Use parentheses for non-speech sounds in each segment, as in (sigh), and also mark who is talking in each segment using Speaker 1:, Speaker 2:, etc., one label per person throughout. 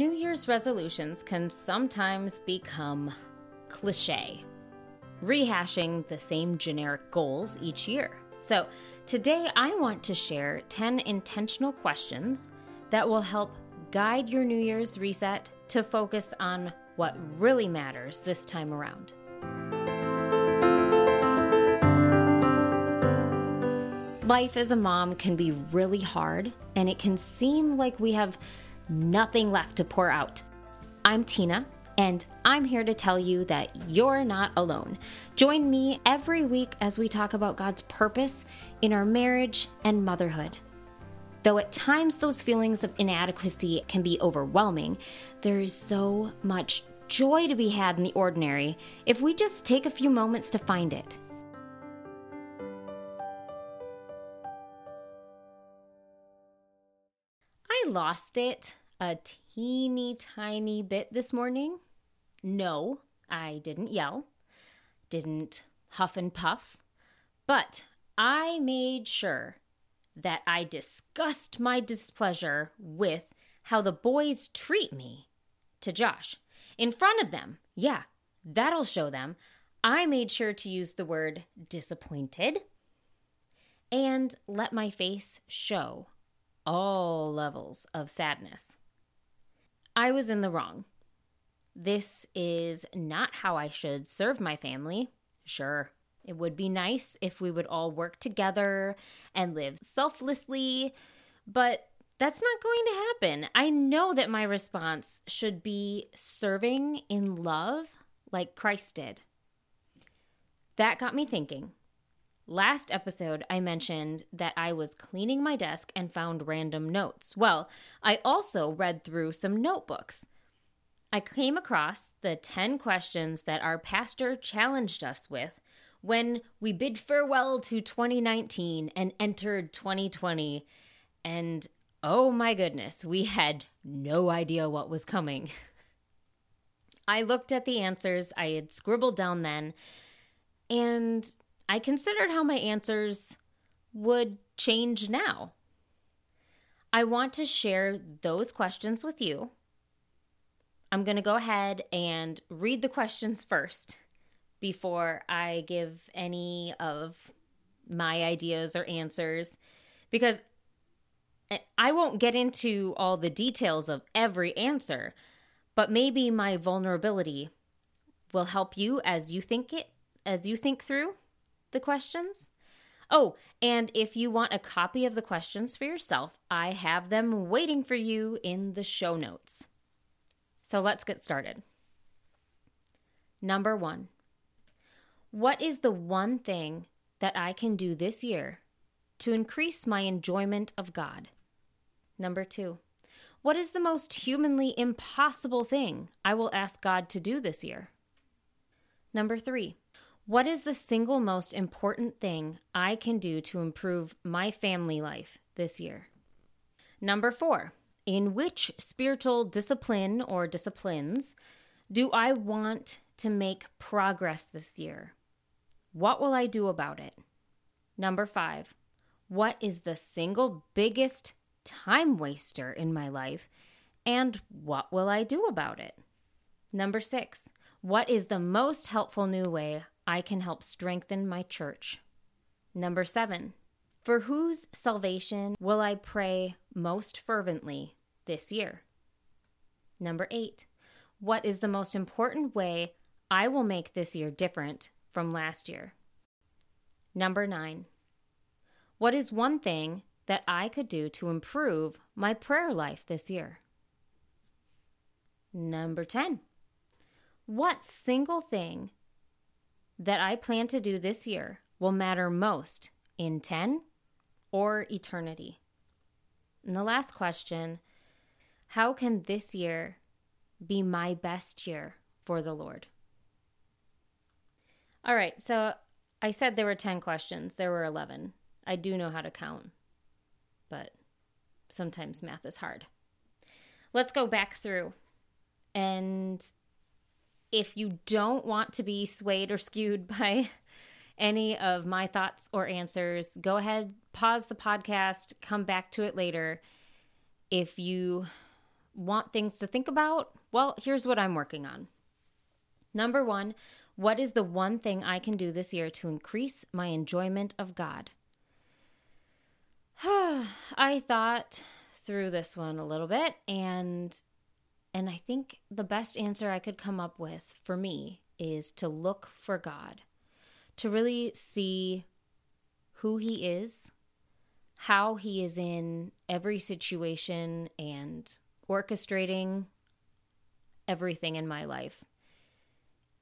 Speaker 1: New Year's resolutions can sometimes become cliche, rehashing the same generic goals each year. So, today I want to share 10 intentional questions that will help guide your New Year's reset to focus on what really matters this time around. Life as a mom can be really hard, and it can seem like we have nothing left to pour out. I'm Tina, and I'm here to tell you that you're not alone. Join me every week as we talk about God's purpose in our marriage and motherhood. Though at times those feelings of inadequacy can be overwhelming, there is so much joy to be had in the ordinary if we just take a few moments to find it. I lost it a teeny tiny bit this morning. No, I didn't yell, didn't huff and puff, but I made sure that I discussed my displeasure with how the boys treat me to Josh. In front of them. Yeah, that'll show them. I made sure to use the word disappointed and let my face show all levels of sadness. I was in the wrong. This is not how I should serve my family. Sure, it would be nice if we would all work together and live selflessly, but that's not going to happen. I know that my response should be serving in love like Christ did. That got me thinking. Last episode, I mentioned that I was cleaning my desk and found random notes. Well, I also read through some notebooks. I came across the 10 questions that our pastor challenged us with when we bid farewell to 2019 and entered 2020. And oh my goodness, we had no idea what was coming. (laughs) I looked at the answers I had scribbled down then, and I considered how my answers would change now. I want to share those questions with you. I'm going to go ahead and read the questions first before I give any of my ideas or answers because I won't get into all the details of every answer, but maybe my vulnerability will help you as you think it as you think through the questions. Oh, and if you want a copy of the questions for yourself, I have them waiting for you in the show notes. So let's get started. Number one What is the one thing that I can do this year to increase my enjoyment of God? Number two What is the most humanly impossible thing I will ask God to do this year? Number three what is the single most important thing I can do to improve my family life this year? Number four, in which spiritual discipline or disciplines do I want to make progress this year? What will I do about it? Number five, what is the single biggest time waster in my life and what will I do about it? Number six, what is the most helpful new way I can help strengthen my church. Number seven, for whose salvation will I pray most fervently this year? Number eight, what is the most important way I will make this year different from last year? Number nine, what is one thing that I could do to improve my prayer life this year? Number 10, what single thing that I plan to do this year will matter most in 10 or eternity? And the last question How can this year be my best year for the Lord? All right, so I said there were 10 questions, there were 11. I do know how to count, but sometimes math is hard. Let's go back through and if you don't want to be swayed or skewed (laughs) by any of my thoughts or answers, go ahead, pause the podcast, come back to it later. If you want things to think about? Well, here's what I'm working on. Number one, what is the one thing I can do this year to increase my enjoyment of God? (sighs) I thought through this one a little bit and and I think the best answer I could come up with for me is to look for God. To really see who he is, how he is in every situation and orchestrating everything in my life.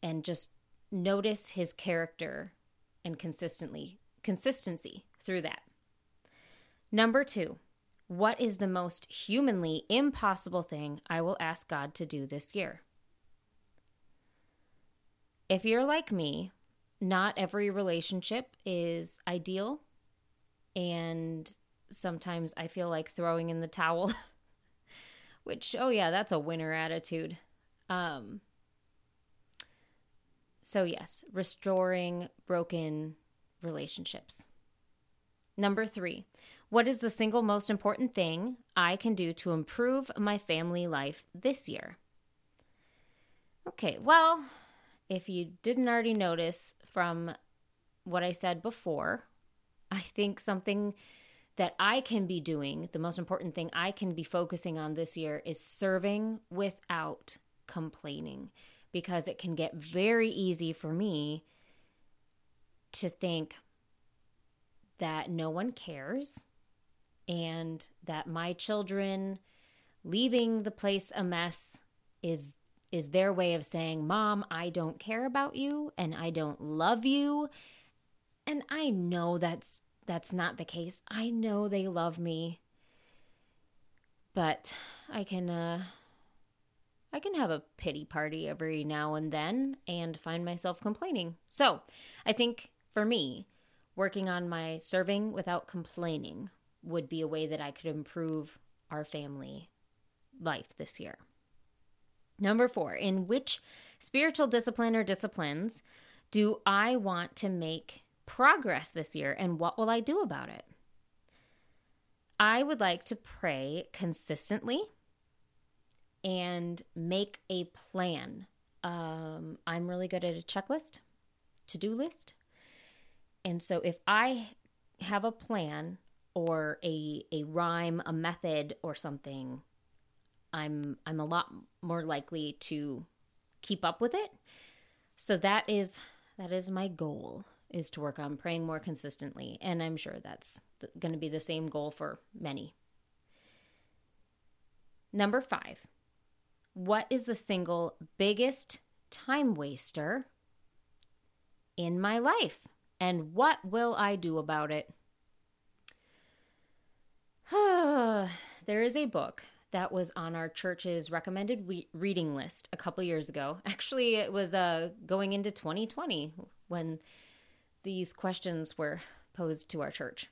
Speaker 1: And just notice his character and consistently consistency through that. Number 2, what is the most humanly impossible thing I will ask God to do this year? If you're like me, not every relationship is ideal. And sometimes I feel like throwing in the towel, (laughs) which, oh, yeah, that's a winner attitude. Um, so, yes, restoring broken relationships. Number three, what is the single most important thing I can do to improve my family life this year? Okay, well, if you didn't already notice from what I said before, I think something that I can be doing, the most important thing I can be focusing on this year is serving without complaining because it can get very easy for me to think that no one cares and that my children leaving the place a mess is is their way of saying mom I don't care about you and I don't love you and I know that's that's not the case. I know they love me. But I can uh I can have a pity party every now and then and find myself complaining. So, I think for me, working on my serving without complaining would be a way that I could improve our family life this year. Number four, in which spiritual discipline or disciplines do I want to make progress this year and what will I do about it? I would like to pray consistently and make a plan. Um, I'm really good at a checklist, to do list. And so if I have a plan or a, a rhyme, a method, or something, I'm I'm a lot more likely to keep up with it. So that is that is my goal is to work on praying more consistently and I'm sure that's going to be the same goal for many. Number 5. What is the single biggest time waster in my life and what will I do about it? (sighs) there is a book that was on our church's recommended re- reading list a couple years ago. (laughs) Actually, it was uh, going into 2020 when these questions were posed to our church.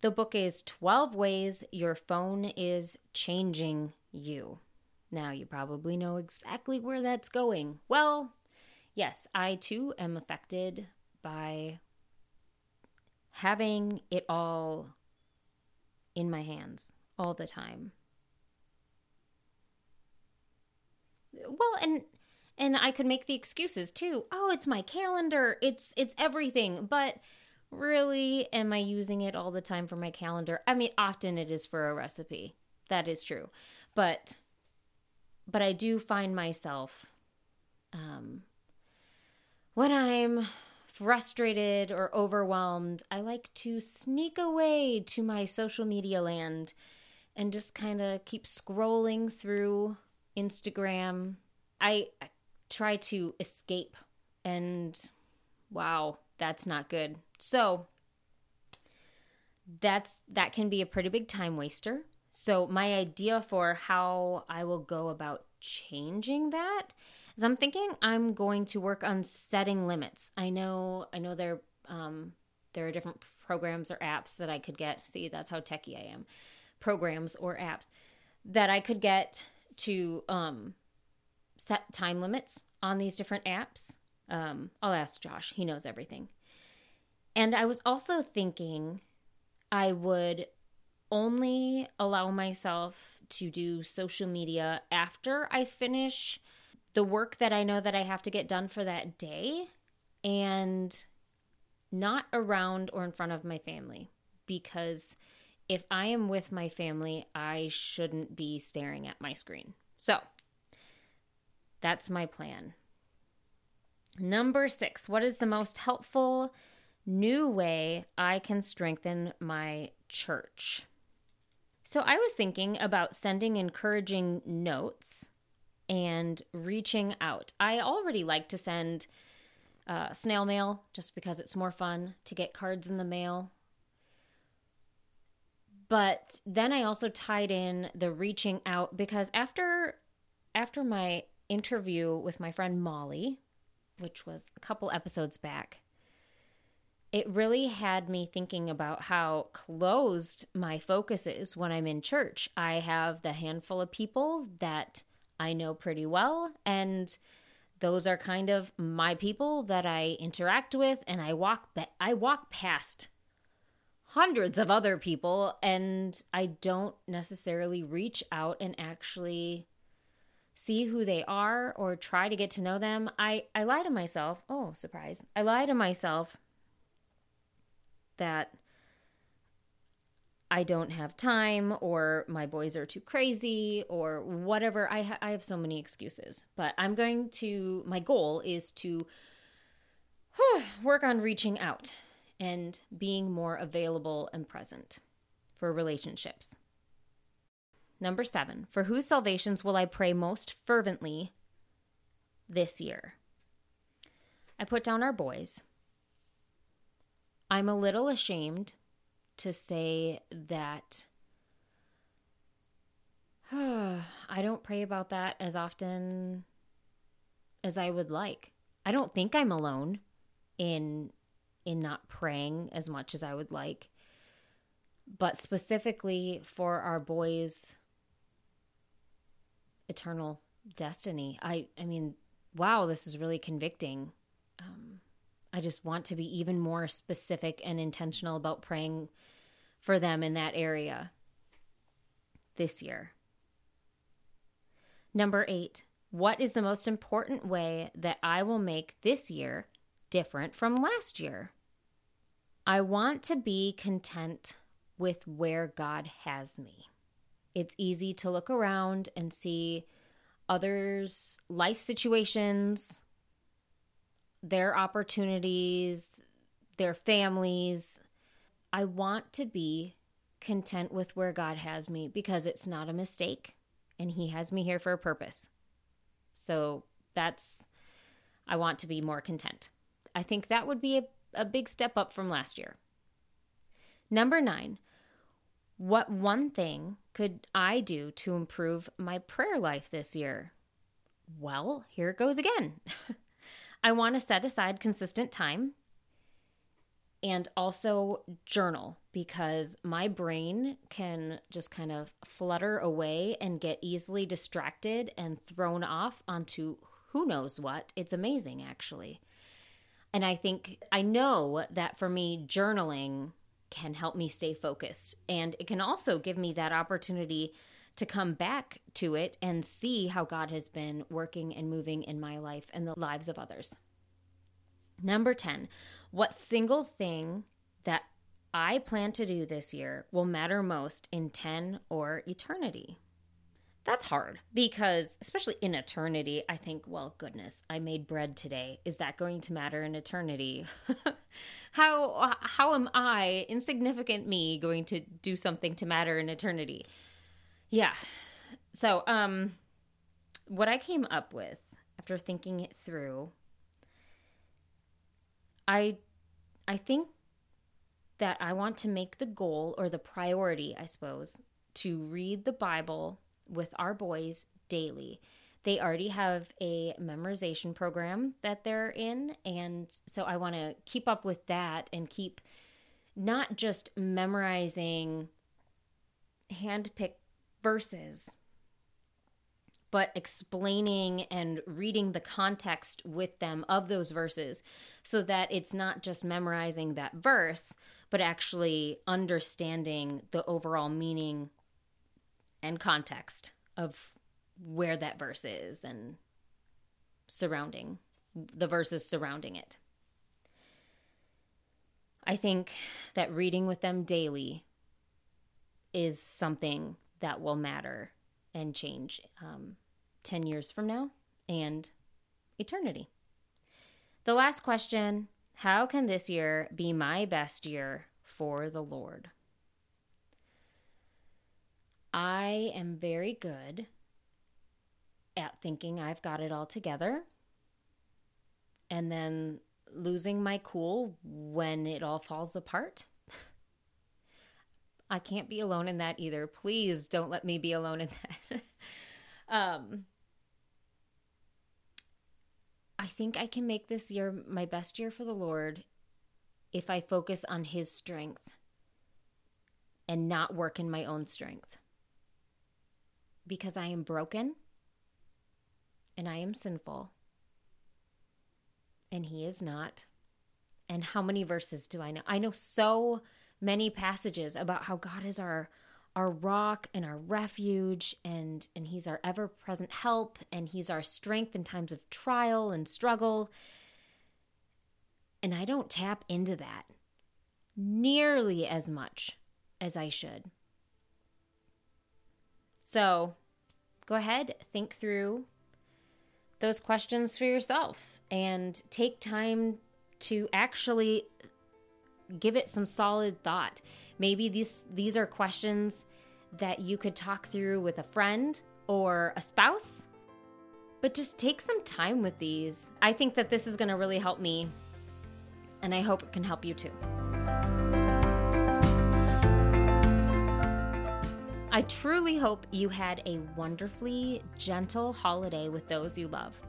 Speaker 1: The book is 12 Ways Your Phone is Changing You. Now, you probably know exactly where that's going. Well, yes, I too am affected by having it all in my hands all the time. Well, and and I could make the excuses too. Oh, it's my calendar. It's it's everything. But really am I using it all the time for my calendar? I mean, often it is for a recipe. That is true. But but I do find myself um when I'm frustrated or overwhelmed, I like to sneak away to my social media land and just kind of keep scrolling through Instagram. I, try to escape, and wow, that's not good. So, that's that can be a pretty big time waster. So, my idea for how I will go about changing that is I'm thinking I'm going to work on setting limits. I know I know there um, there are different programs or apps that I could get. See, that's how techie I am. Programs or apps that I could get to um, set time limits on these different apps. Um, I'll ask Josh; he knows everything. And I was also thinking I would only allow myself to do social media after I finish the work that I know that I have to get done for that day and not around or in front of my family because if I am with my family, I shouldn't be staring at my screen. So that's my plan. Number six, what is the most helpful new way I can strengthen my church? So I was thinking about sending encouraging notes and reaching out. I already like to send uh, snail mail just because it's more fun to get cards in the mail. But then I also tied in the reaching out because after after my interview with my friend Molly, which was a couple episodes back, it really had me thinking about how closed my focus is when I'm in church. I have the handful of people that I know pretty well, and those are kind of my people that I interact with, and I walk I walk past hundreds of other people, and I don't necessarily reach out and actually see who they are or try to get to know them. I I lie to myself. Oh, surprise! I lie to myself that I don't have time or my boys are too crazy or whatever. I, ha- I have so many excuses, but I'm going to, my goal is to (sighs) work on reaching out and being more available and present for relationships. Number seven, for whose salvations will I pray most fervently this year? I put down our boys. I'm a little ashamed to say that (sighs) I don't pray about that as often as I would like. I don't think I'm alone in in not praying as much as I would like. But specifically for our boys eternal destiny. I I mean, wow, this is really convicting. I just want to be even more specific and intentional about praying for them in that area this year. Number eight, what is the most important way that I will make this year different from last year? I want to be content with where God has me. It's easy to look around and see others' life situations, their opportunities, their families, I want to be content with where God has me because it's not a mistake and He has me here for a purpose. So that's, I want to be more content. I think that would be a, a big step up from last year. Number nine, what one thing could I do to improve my prayer life this year? Well, here it goes again. (laughs) I want to set aside consistent time and also journal because my brain can just kind of flutter away and get easily distracted and thrown off onto who knows what. It's amazing, actually. And I think I know that for me, journaling can help me stay focused. And it can also give me that opportunity to come back to it and see how God has been working and moving in my life and the lives of others. Number 10, what single thing that I plan to do this year will matter most in 10 or eternity? That's hard because, especially in eternity, I think, well, goodness, I made bread today. Is that going to matter in eternity? (laughs) how how am I, insignificant me, going to do something to matter in eternity? Yeah. So, um, what I came up with after thinking it through I I think that I want to make the goal or the priority, I suppose, to read the Bible with our boys daily. They already have a memorization program that they're in, and so I want to keep up with that and keep not just memorizing handpicked verses, but explaining and reading the context with them of those verses so that it's not just memorizing that verse, but actually understanding the overall meaning and context of where that verse is and surrounding the verses surrounding it. I think that reading with them daily is something that will matter and change um, 10 years from now and eternity. The last question How can this year be my best year for the Lord? I am very good at thinking I've got it all together and then losing my cool when it all falls apart. I can't be alone in that either. Please don't let me be alone in that. (laughs) um, I think I can make this year my best year for the Lord if I focus on His strength and not work in my own strength. Because I am broken and I am sinful and He is not. And how many verses do I know? I know so many passages about how God is our our rock and our refuge and and he's our ever-present help and he's our strength in times of trial and struggle and I don't tap into that nearly as much as I should. So, go ahead, think through those questions for yourself and take time to actually give it some solid thought. Maybe these these are questions that you could talk through with a friend or a spouse. But just take some time with these. I think that this is going to really help me and I hope it can help you too. I truly hope you had a wonderfully gentle holiday with those you love.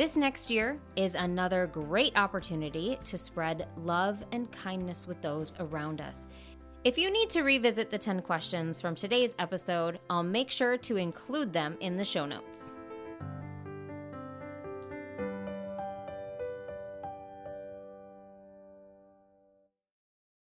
Speaker 1: This next year is another great opportunity to spread love and kindness with those around us. If you need to revisit the 10 questions from today's episode, I'll make sure to include them in the show notes.